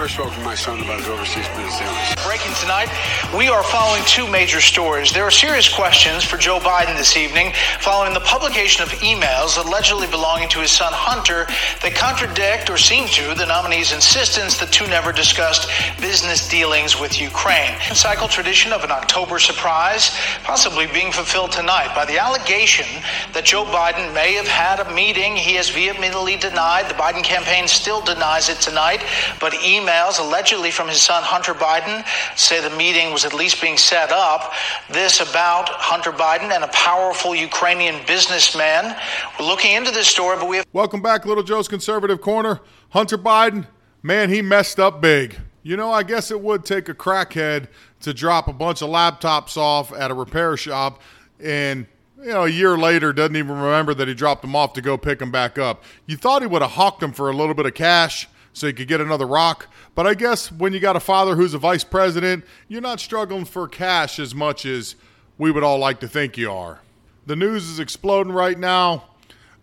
never spoken to my son about his overseas business dealings. Breaking tonight, we are following two major stories. There are serious questions for Joe Biden this evening following the publication of emails allegedly belonging to his son Hunter that contradict or seem to the nominee's insistence the two never discussed business dealings with Ukraine. Cycle tradition of an October surprise possibly being fulfilled tonight by the allegation that Joe Biden may have had a meeting he has vehemently denied. The Biden campaign still denies it tonight, but emails allegedly from his son Hunter Biden say the meeting was at least being set up. This about Hunter Biden and a powerful Ukrainian businessman. We're looking into this story, but we have. Welcome back, Little Joe's Conservative Corner. Hunter Biden, man, he messed up big. You know, I guess it would take a crackhead to drop a bunch of laptops off at a repair shop and you know, a year later doesn't even remember that he dropped them off to go pick them back up. You thought he would have hawked them for a little bit of cash so he could get another rock. But I guess when you got a father who's a vice president, you're not struggling for cash as much as we would all like to think you are. The news is exploding right now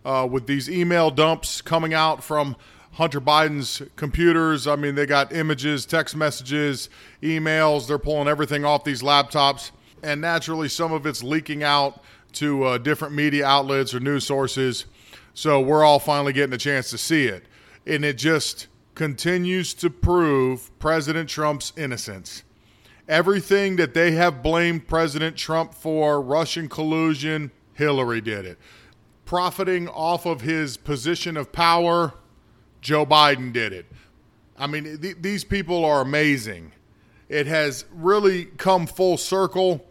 uh, with these email dumps coming out from Hunter Biden's computers. I mean, they got images, text messages, emails. They're pulling everything off these laptops. And naturally, some of it's leaking out to uh, different media outlets or news sources. So we're all finally getting a chance to see it. And it just continues to prove President Trump's innocence. Everything that they have blamed President Trump for, Russian collusion, Hillary did it. Profiting off of his position of power, Joe Biden did it. I mean, th- these people are amazing. It has really come full circle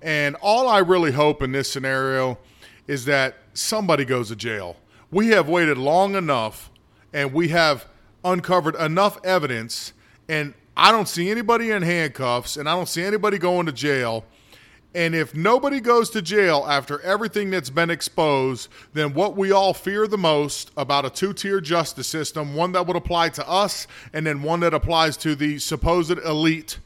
and all I really hope in this scenario is that somebody goes to jail. We have waited long enough and we have uncovered enough evidence, and I don't see anybody in handcuffs and I don't see anybody going to jail. And if nobody goes to jail after everything that's been exposed, then what we all fear the most about a two tier justice system, one that would apply to us and then one that applies to the supposed elite,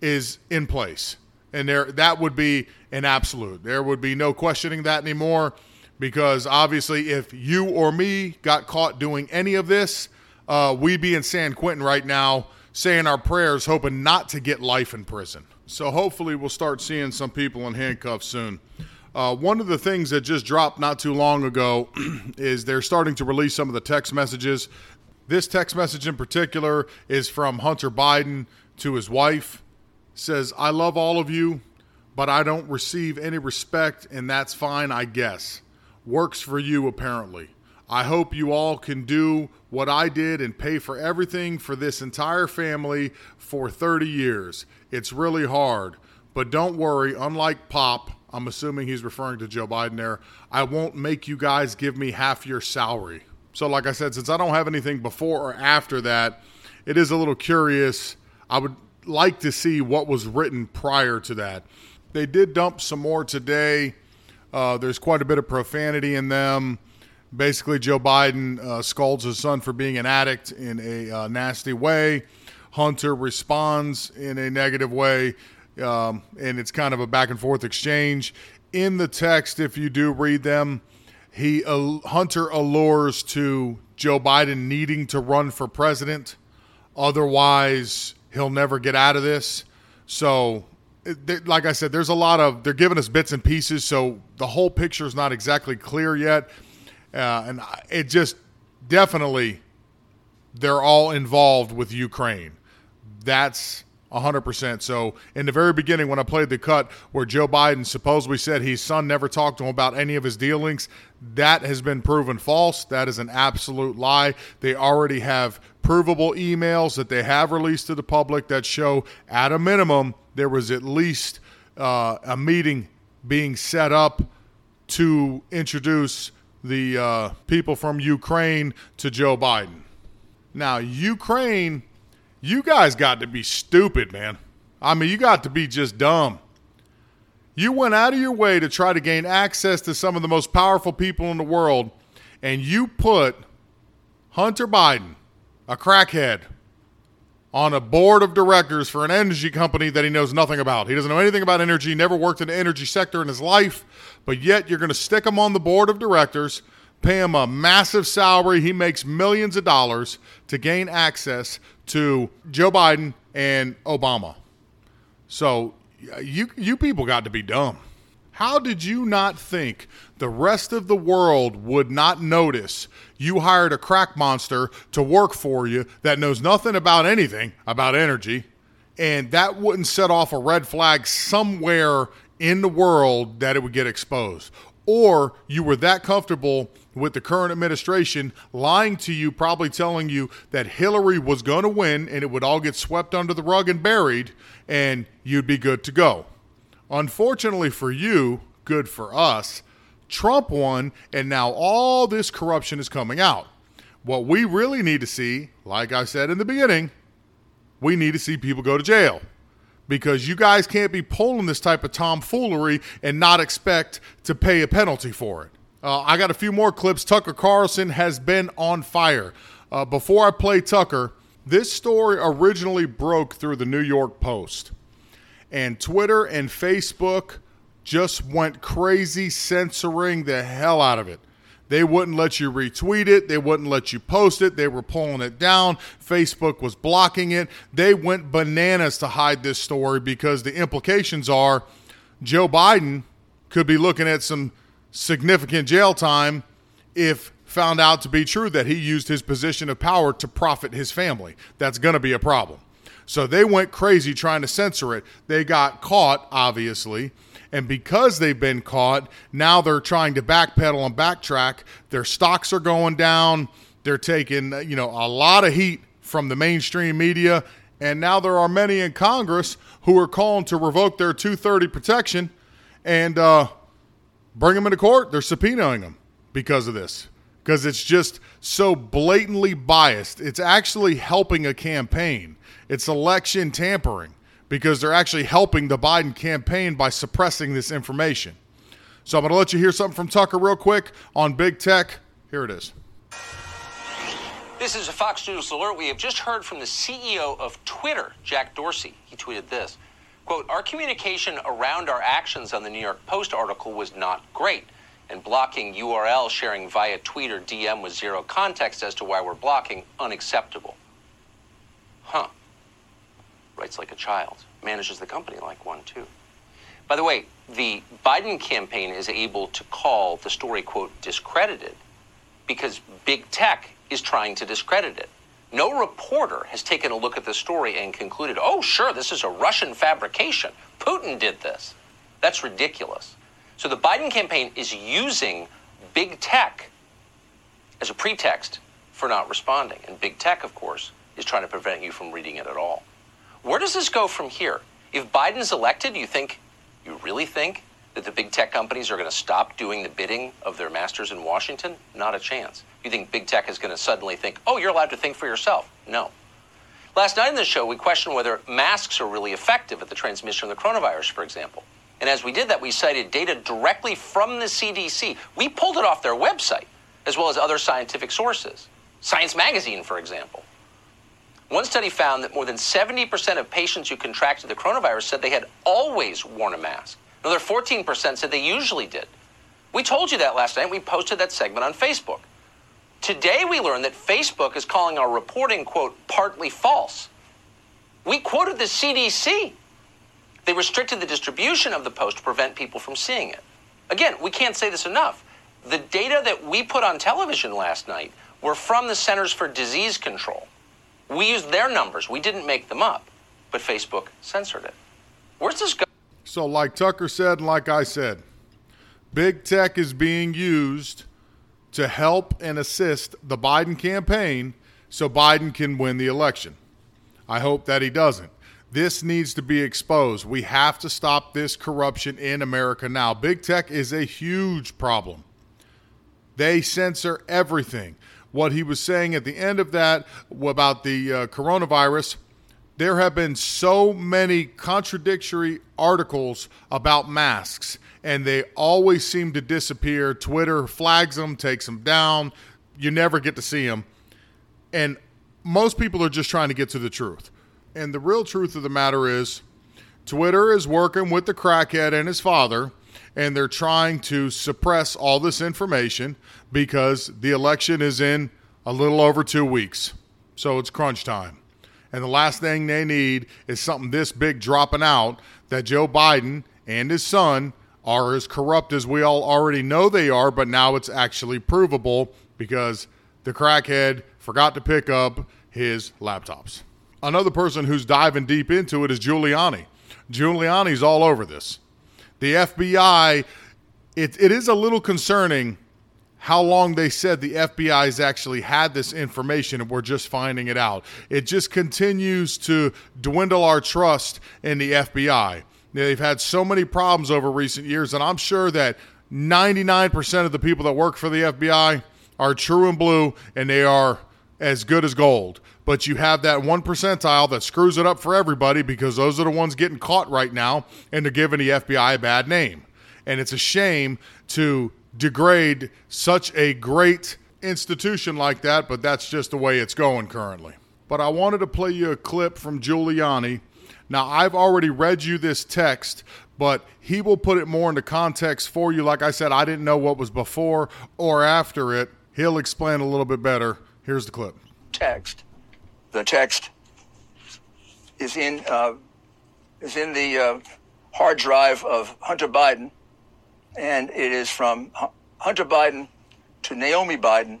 is in place and there that would be an absolute. There would be no questioning that anymore because obviously if you or me got caught doing any of this, uh, we'd be in San Quentin right now saying our prayers, hoping not to get life in prison. So hopefully we'll start seeing some people in handcuffs soon. Uh, one of the things that just dropped not too long ago is they're starting to release some of the text messages. This text message in particular is from Hunter Biden to his wife says, I love all of you, but I don't receive any respect, and that's fine, I guess. Works for you, apparently. I hope you all can do what I did and pay for everything for this entire family for 30 years. It's really hard. But don't worry, unlike Pop, I'm assuming he's referring to Joe Biden there, I won't make you guys give me half your salary. So, like I said, since I don't have anything before or after that, it is a little curious. I would like to see what was written prior to that. They did dump some more today. Uh, there's quite a bit of profanity in them. Basically, Joe Biden uh, scolds his son for being an addict in a uh, nasty way. Hunter responds in a negative way, um, and it's kind of a back and forth exchange. In the text, if you do read them, he uh, Hunter allures to Joe Biden needing to run for president. Otherwise, he'll never get out of this. So, like I said, there's a lot of they're giving us bits and pieces, so the whole picture is not exactly clear yet, uh, and it just definitely they're all involved with Ukraine. That's 100%. So, in the very beginning, when I played the cut where Joe Biden supposedly said his son never talked to him about any of his dealings, that has been proven false. That is an absolute lie. They already have provable emails that they have released to the public that show, at a minimum, there was at least uh, a meeting being set up to introduce the uh, people from Ukraine to Joe Biden. Now, Ukraine you guys got to be stupid, man. I mean, you got to be just dumb. You went out of your way to try to gain access to some of the most powerful people in the world, and you put Hunter Biden, a crackhead, on a board of directors for an energy company that he knows nothing about. He doesn't know anything about energy, never worked in the energy sector in his life, but yet you're going to stick him on the board of directors pay him a massive salary. He makes millions of dollars to gain access to Joe Biden and Obama. So you you people got to be dumb. How did you not think the rest of the world would not notice you hired a crack monster to work for you that knows nothing about anything about energy and that wouldn't set off a red flag somewhere in the world that it would get exposed? Or you were that comfortable with the current administration lying to you, probably telling you that Hillary was going to win and it would all get swept under the rug and buried, and you'd be good to go. Unfortunately for you, good for us, Trump won, and now all this corruption is coming out. What we really need to see, like I said in the beginning, we need to see people go to jail because you guys can't be pulling this type of tomfoolery and not expect to pay a penalty for it. Uh, I got a few more clips. Tucker Carlson has been on fire. Uh, before I play Tucker, this story originally broke through the New York Post, and Twitter and Facebook just went crazy censoring the hell out of it. They wouldn't let you retweet it. They wouldn't let you post it. They were pulling it down. Facebook was blocking it. They went bananas to hide this story because the implications are Joe Biden could be looking at some significant jail time if found out to be true that he used his position of power to profit his family. That's going to be a problem. So they went crazy trying to censor it. They got caught, obviously. And because they've been caught, now they're trying to backpedal and backtrack. Their stocks are going down. They're taking, you know, a lot of heat from the mainstream media. And now there are many in Congress who are calling to revoke their 230 protection and uh, bring them into court. They're subpoenaing them because of this because it's just so blatantly biased. It's actually helping a campaign. It's election tampering because they're actually helping the Biden campaign by suppressing this information. So I'm going to let you hear something from Tucker real quick on big tech. Here it is. This is a Fox News alert. We have just heard from the CEO of Twitter, Jack Dorsey. He tweeted this quote, Our communication around our actions on the New York Post article was not great and blocking URL sharing via tweet or DM with zero context as to why we're blocking unacceptable. Huh. Writes like a child, manages the company like one too. By the way, the Biden campaign is able to call the story, quote, discredited because big tech is trying to discredit it. No reporter has taken a look at the story and concluded, oh, sure, this is a Russian fabrication. Putin did this. That's ridiculous. So the Biden campaign is using big tech as a pretext for not responding. And big tech, of course, is trying to prevent you from reading it at all. Where does this go from here? If Biden's elected, you think, you really think that the big tech companies are going to stop doing the bidding of their masters in Washington? Not a chance. You think big tech is going to suddenly think, oh, you're allowed to think for yourself? No. Last night in the show, we questioned whether masks are really effective at the transmission of the coronavirus, for example. And as we did that, we cited data directly from the CDC. We pulled it off their website, as well as other scientific sources. Science Magazine, for example. One study found that more than 70% of patients who contracted the coronavirus said they had always worn a mask. Another 14% said they usually did. We told you that last night. We posted that segment on Facebook. Today, we learned that Facebook is calling our reporting, quote, partly false. We quoted the CDC. They restricted the distribution of the post to prevent people from seeing it. Again, we can't say this enough. The data that we put on television last night were from the Centers for Disease Control. We used their numbers, we didn't make them up, but Facebook censored it. Where's this going? So, like Tucker said, and like I said, big tech is being used to help and assist the Biden campaign so Biden can win the election. I hope that he doesn't. This needs to be exposed. We have to stop this corruption in America now. Big tech is a huge problem. They censor everything. What he was saying at the end of that about the uh, coronavirus, there have been so many contradictory articles about masks, and they always seem to disappear. Twitter flags them, takes them down. You never get to see them. And most people are just trying to get to the truth. And the real truth of the matter is, Twitter is working with the crackhead and his father, and they're trying to suppress all this information because the election is in a little over two weeks. So it's crunch time. And the last thing they need is something this big dropping out that Joe Biden and his son are as corrupt as we all already know they are, but now it's actually provable because the crackhead forgot to pick up his laptops. Another person who's diving deep into it is Giuliani. Giuliani's all over this. The FBI, it, it is a little concerning how long they said the FBI's actually had this information and we're just finding it out. It just continues to dwindle our trust in the FBI. They've had so many problems over recent years, and I'm sure that 99% of the people that work for the FBI are true and blue and they are as good as gold. But you have that one percentile that screws it up for everybody because those are the ones getting caught right now and they're giving the FBI a bad name. And it's a shame to degrade such a great institution like that, but that's just the way it's going currently. But I wanted to play you a clip from Giuliani. Now, I've already read you this text, but he will put it more into context for you. Like I said, I didn't know what was before or after it. He'll explain a little bit better. Here's the clip. Text. The text is in uh, is in the uh, hard drive of Hunter Biden and it is from Hunter Biden to Naomi Biden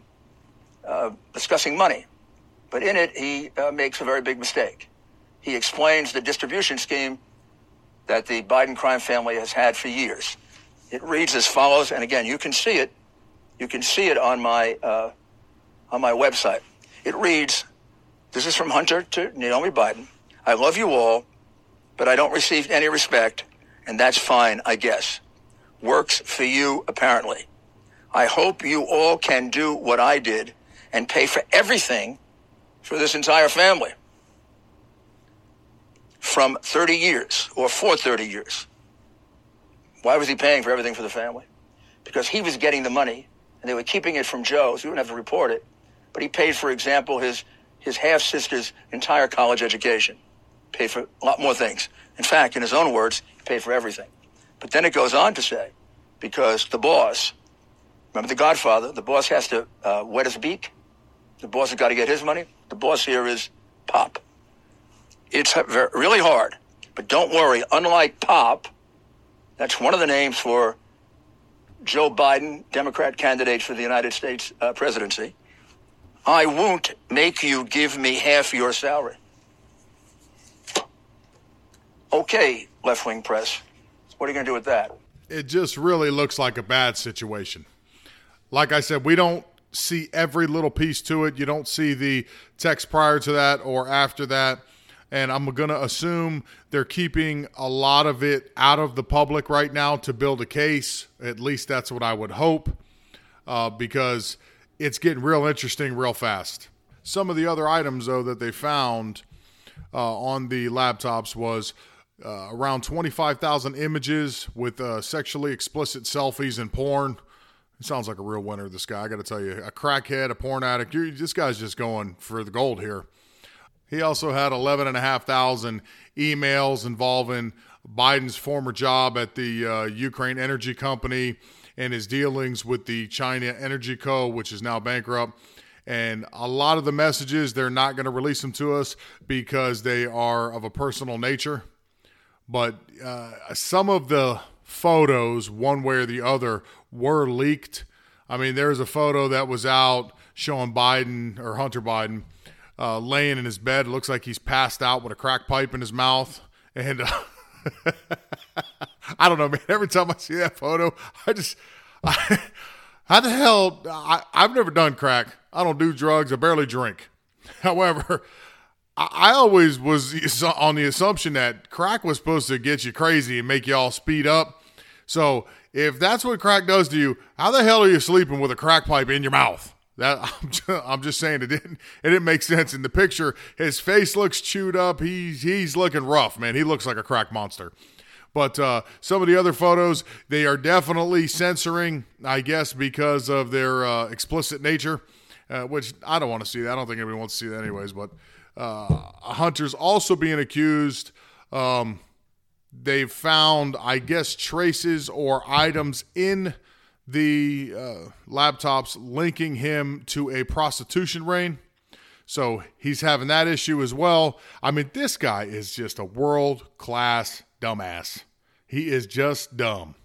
uh, discussing money. But in it, he uh, makes a very big mistake. He explains the distribution scheme that the Biden crime family has had for years. It reads as follows, and again, you can see it. You can see it on my uh, on my website. It reads, "This is from Hunter to Naomi Biden. I love you all, but I don't receive any respect, and that's fine, I guess." Works for you, apparently. I hope you all can do what I did and pay for everything for this entire family from 30 years or for 30 years. Why was he paying for everything for the family? Because he was getting the money and they were keeping it from Joe, so he wouldn't have to report it. But he paid, for example, his, his half sister's entire college education, paid for a lot more things. In fact, in his own words, he paid for everything. But then it goes on to say, because the boss, remember the Godfather, the boss has to uh, wet his beak. The boss has got to get his money. The boss here is Pop. It's really hard, but don't worry. Unlike Pop, that's one of the names for Joe Biden, Democrat candidate for the United States uh, presidency. I won't make you give me half your salary. Okay, left wing press. What are you going to do with that? It just really looks like a bad situation. Like I said, we don't see every little piece to it. You don't see the text prior to that or after that. And I'm going to assume they're keeping a lot of it out of the public right now to build a case. At least that's what I would hope, uh, because it's getting real interesting real fast. Some of the other items, though, that they found uh, on the laptops was uh, around 25,000 images with uh, sexually explicit selfies and porn. He sounds like a real winner, this guy. I got to tell you, a crackhead, a porn addict. You're, this guy's just going for the gold here. He also had 11,500 emails involving Biden's former job at the uh, Ukraine Energy Company and his dealings with the China Energy Co., which is now bankrupt. And a lot of the messages, they're not going to release them to us because they are of a personal nature but uh, some of the photos, one way or the other, were leaked. I mean, there's a photo that was out showing Biden or Hunter Biden uh, laying in his bed. It looks like he's passed out with a crack pipe in his mouth. And uh, I don't know, man. Every time I see that photo, I just, I, how the hell? I, I've never done crack. I don't do drugs. I barely drink. However, I always was on the assumption that crack was supposed to get you crazy and make you all speed up. So if that's what crack does to you, how the hell are you sleeping with a crack pipe in your mouth? That I'm just, I'm just saying it didn't it didn't make sense in the picture. His face looks chewed up. He's he's looking rough, man. He looks like a crack monster. But uh, some of the other photos, they are definitely censoring, I guess, because of their uh, explicit nature, uh, which I don't want to see that. I don't think anyone wants to see that, anyways. But uh, Hunter's also being accused um, they've found, I guess, traces or items in the uh, laptops linking him to a prostitution ring. So he's having that issue as well. I mean, this guy is just a world class dumbass. He is just dumb.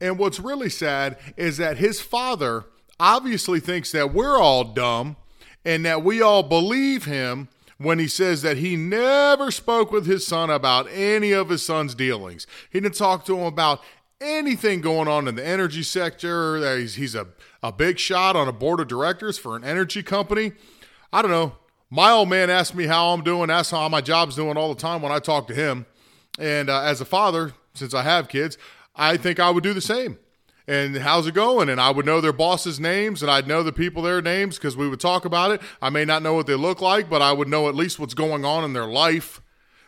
And what's really sad is that his father obviously thinks that we're all dumb and that we all believe him when he says that he never spoke with his son about any of his son's dealings. He didn't talk to him about anything going on in the energy sector. He's, he's a, a big shot on a board of directors for an energy company. I don't know. My old man asks me how I'm doing, asks how my job's doing all the time when I talk to him. And uh, as a father, since I have kids, I think I would do the same. And how's it going? And I would know their bosses' names and I'd know the people their names because we would talk about it. I may not know what they look like, but I would know at least what's going on in their life.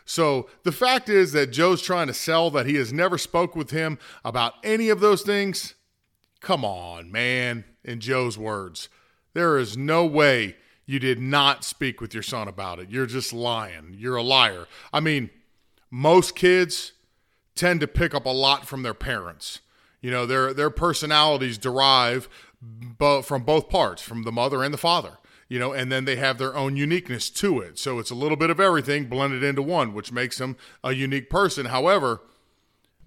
So the fact is that Joe's trying to sell that he has never spoke with him about any of those things. Come on, man. In Joe's words, there is no way you did not speak with your son about it. You're just lying. You're a liar. I mean, most kids tend to pick up a lot from their parents. You know, their their personalities derive from both parts, from the mother and the father. You know, and then they have their own uniqueness to it. So it's a little bit of everything blended into one, which makes them a unique person. However,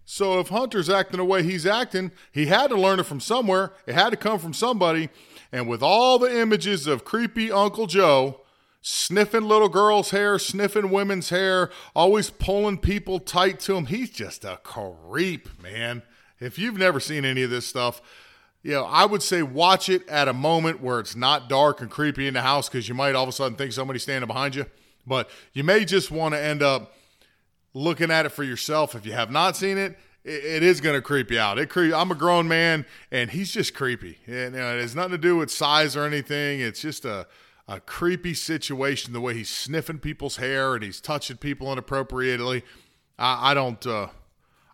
so if Hunter's acting the way he's acting, he had to learn it from somewhere. It had to come from somebody. And with all the images of creepy Uncle Joe, sniffing little girls' hair, sniffing women's hair, always pulling people tight to him. He's just a creep, man. If you've never seen any of this stuff, you know, I would say watch it at a moment where it's not dark and creepy in the house because you might all of a sudden think somebody's standing behind you. But you may just want to end up looking at it for yourself. If you have not seen it, it, it is going to creep you out. It creep. I'm a grown man, and he's just creepy. And it has nothing to do with size or anything. It's just a a creepy situation. The way he's sniffing people's hair and he's touching people inappropriately. I, I don't. Uh,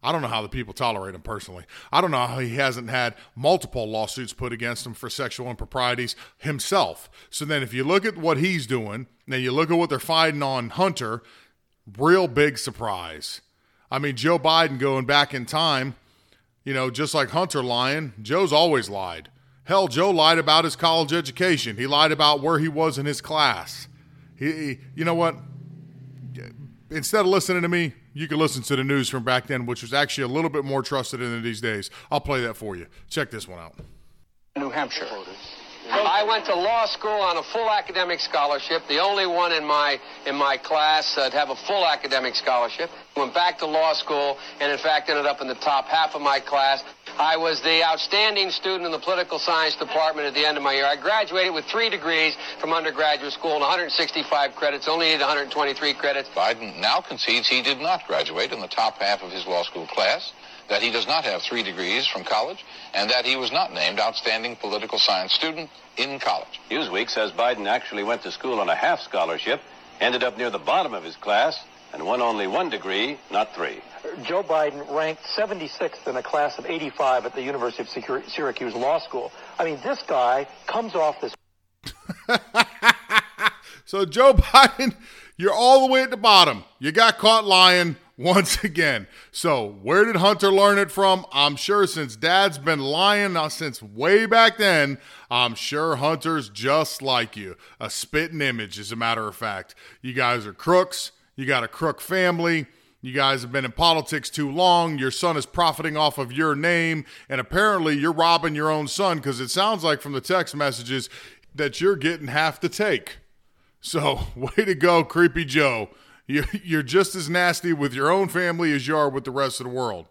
I don't know how the people tolerate him personally. I don't know how he hasn't had multiple lawsuits put against him for sexual improprieties himself. So then, if you look at what he's doing, now you look at what they're fighting on Hunter, real big surprise. I mean, Joe Biden going back in time, you know, just like Hunter lying, Joe's always lied. Hell, Joe lied about his college education. He lied about where he was in his class. He, you know what? Instead of listening to me, you can listen to the news from back then, which was actually a little bit more trusted than these days. I'll play that for you. Check this one out. New Hampshire. I went to law school on a full academic scholarship, the only one in my in my class uh, to have a full academic scholarship. Went back to law school and in fact ended up in the top half of my class. I was the outstanding student in the political science department at the end of my year. I graduated with three degrees from undergraduate school and 165 credits, only needed 123 credits. Biden now concedes he did not graduate in the top half of his law school class, that he does not have three degrees from college, and that he was not named outstanding political science student in college. Newsweek says Biden actually went to school on a half scholarship, ended up near the bottom of his class, and won only one degree, not three. Joe Biden ranked 76th in a class of 85 at the University of Syracuse Law School. I mean, this guy comes off this. so, Joe Biden, you're all the way at the bottom. You got caught lying once again. So, where did Hunter learn it from? I'm sure since dad's been lying now since way back then, I'm sure Hunter's just like you. A spitting image, as a matter of fact. You guys are crooks. You got a crook family. You guys have been in politics too long. Your son is profiting off of your name. And apparently, you're robbing your own son because it sounds like from the text messages that you're getting half the take. So, way to go, Creepy Joe. You're just as nasty with your own family as you are with the rest of the world.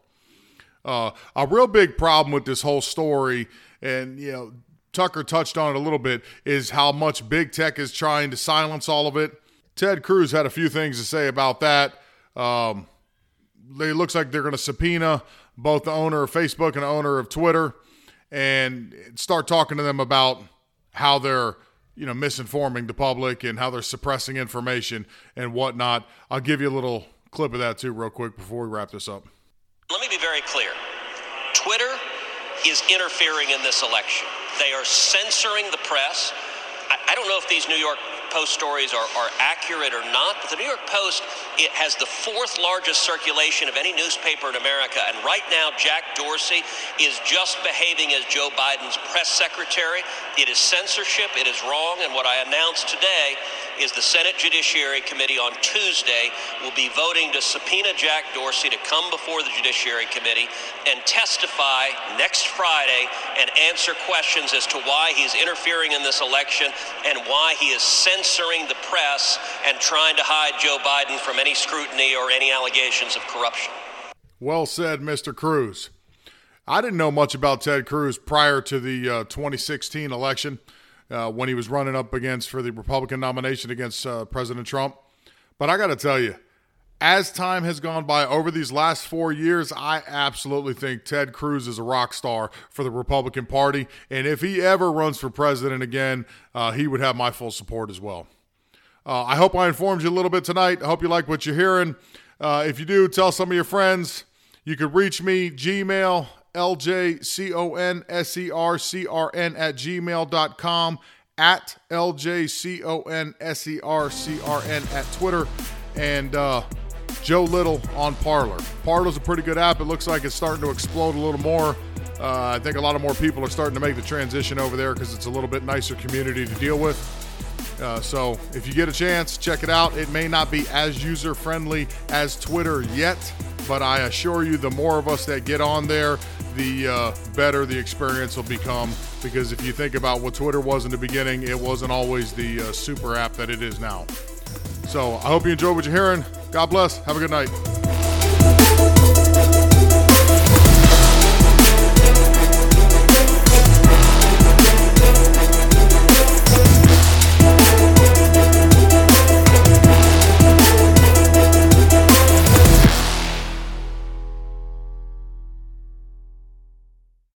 Uh, a real big problem with this whole story, and, you know, Tucker touched on it a little bit, is how much big tech is trying to silence all of it. Ted Cruz had a few things to say about that. Um, it looks like they're going to subpoena both the owner of Facebook and the owner of Twitter and start talking to them about how they're you know misinforming the public and how they're suppressing information and whatnot. I'll give you a little clip of that too, real quick, before we wrap this up. Let me be very clear. Twitter is interfering in this election. They are censoring the press. I, I don't know if these New York Post stories are, are accurate or not, but the New York Post it has the fourth largest circulation of any newspaper in America. And right now, Jack Dorsey is just behaving as Joe Biden's press secretary. It is censorship. It is wrong. And what I announced today is the Senate Judiciary Committee on Tuesday will be voting to subpoena Jack Dorsey to come before the Judiciary Committee and testify next Friday and answer questions as to why he's interfering in this election and why he is censoring the press and trying to hide Joe Biden from any scrutiny or any allegations of corruption. Well said, Mr. Cruz. I didn't know much about Ted Cruz prior to the uh, 2016 election uh, when he was running up against for the Republican nomination against uh, President Trump. But I got to tell you, as time has gone by over these last four years, I absolutely think Ted Cruz is a rock star for the Republican Party. And if he ever runs for president again, uh, he would have my full support as well. Uh, I hope I informed you a little bit tonight. I hope you like what you're hearing. Uh, if you do, tell some of your friends. You could reach me, Gmail, L-J-C-O-N-S-E-R-C-R-N at gmail.com, at L-J-C-O-N-S-E-R-C-R-N at Twitter, and uh, Joe Little on Parler. Parler's a pretty good app. It looks like it's starting to explode a little more. Uh, I think a lot of more people are starting to make the transition over there because it's a little bit nicer community to deal with. Uh, so if you get a chance, check it out. It may not be as user friendly as Twitter yet, but I assure you, the more of us that get on there, the uh, better the experience will become. Because if you think about what Twitter was in the beginning, it wasn't always the uh, super app that it is now. So I hope you enjoyed what you're hearing. God bless. Have a good night.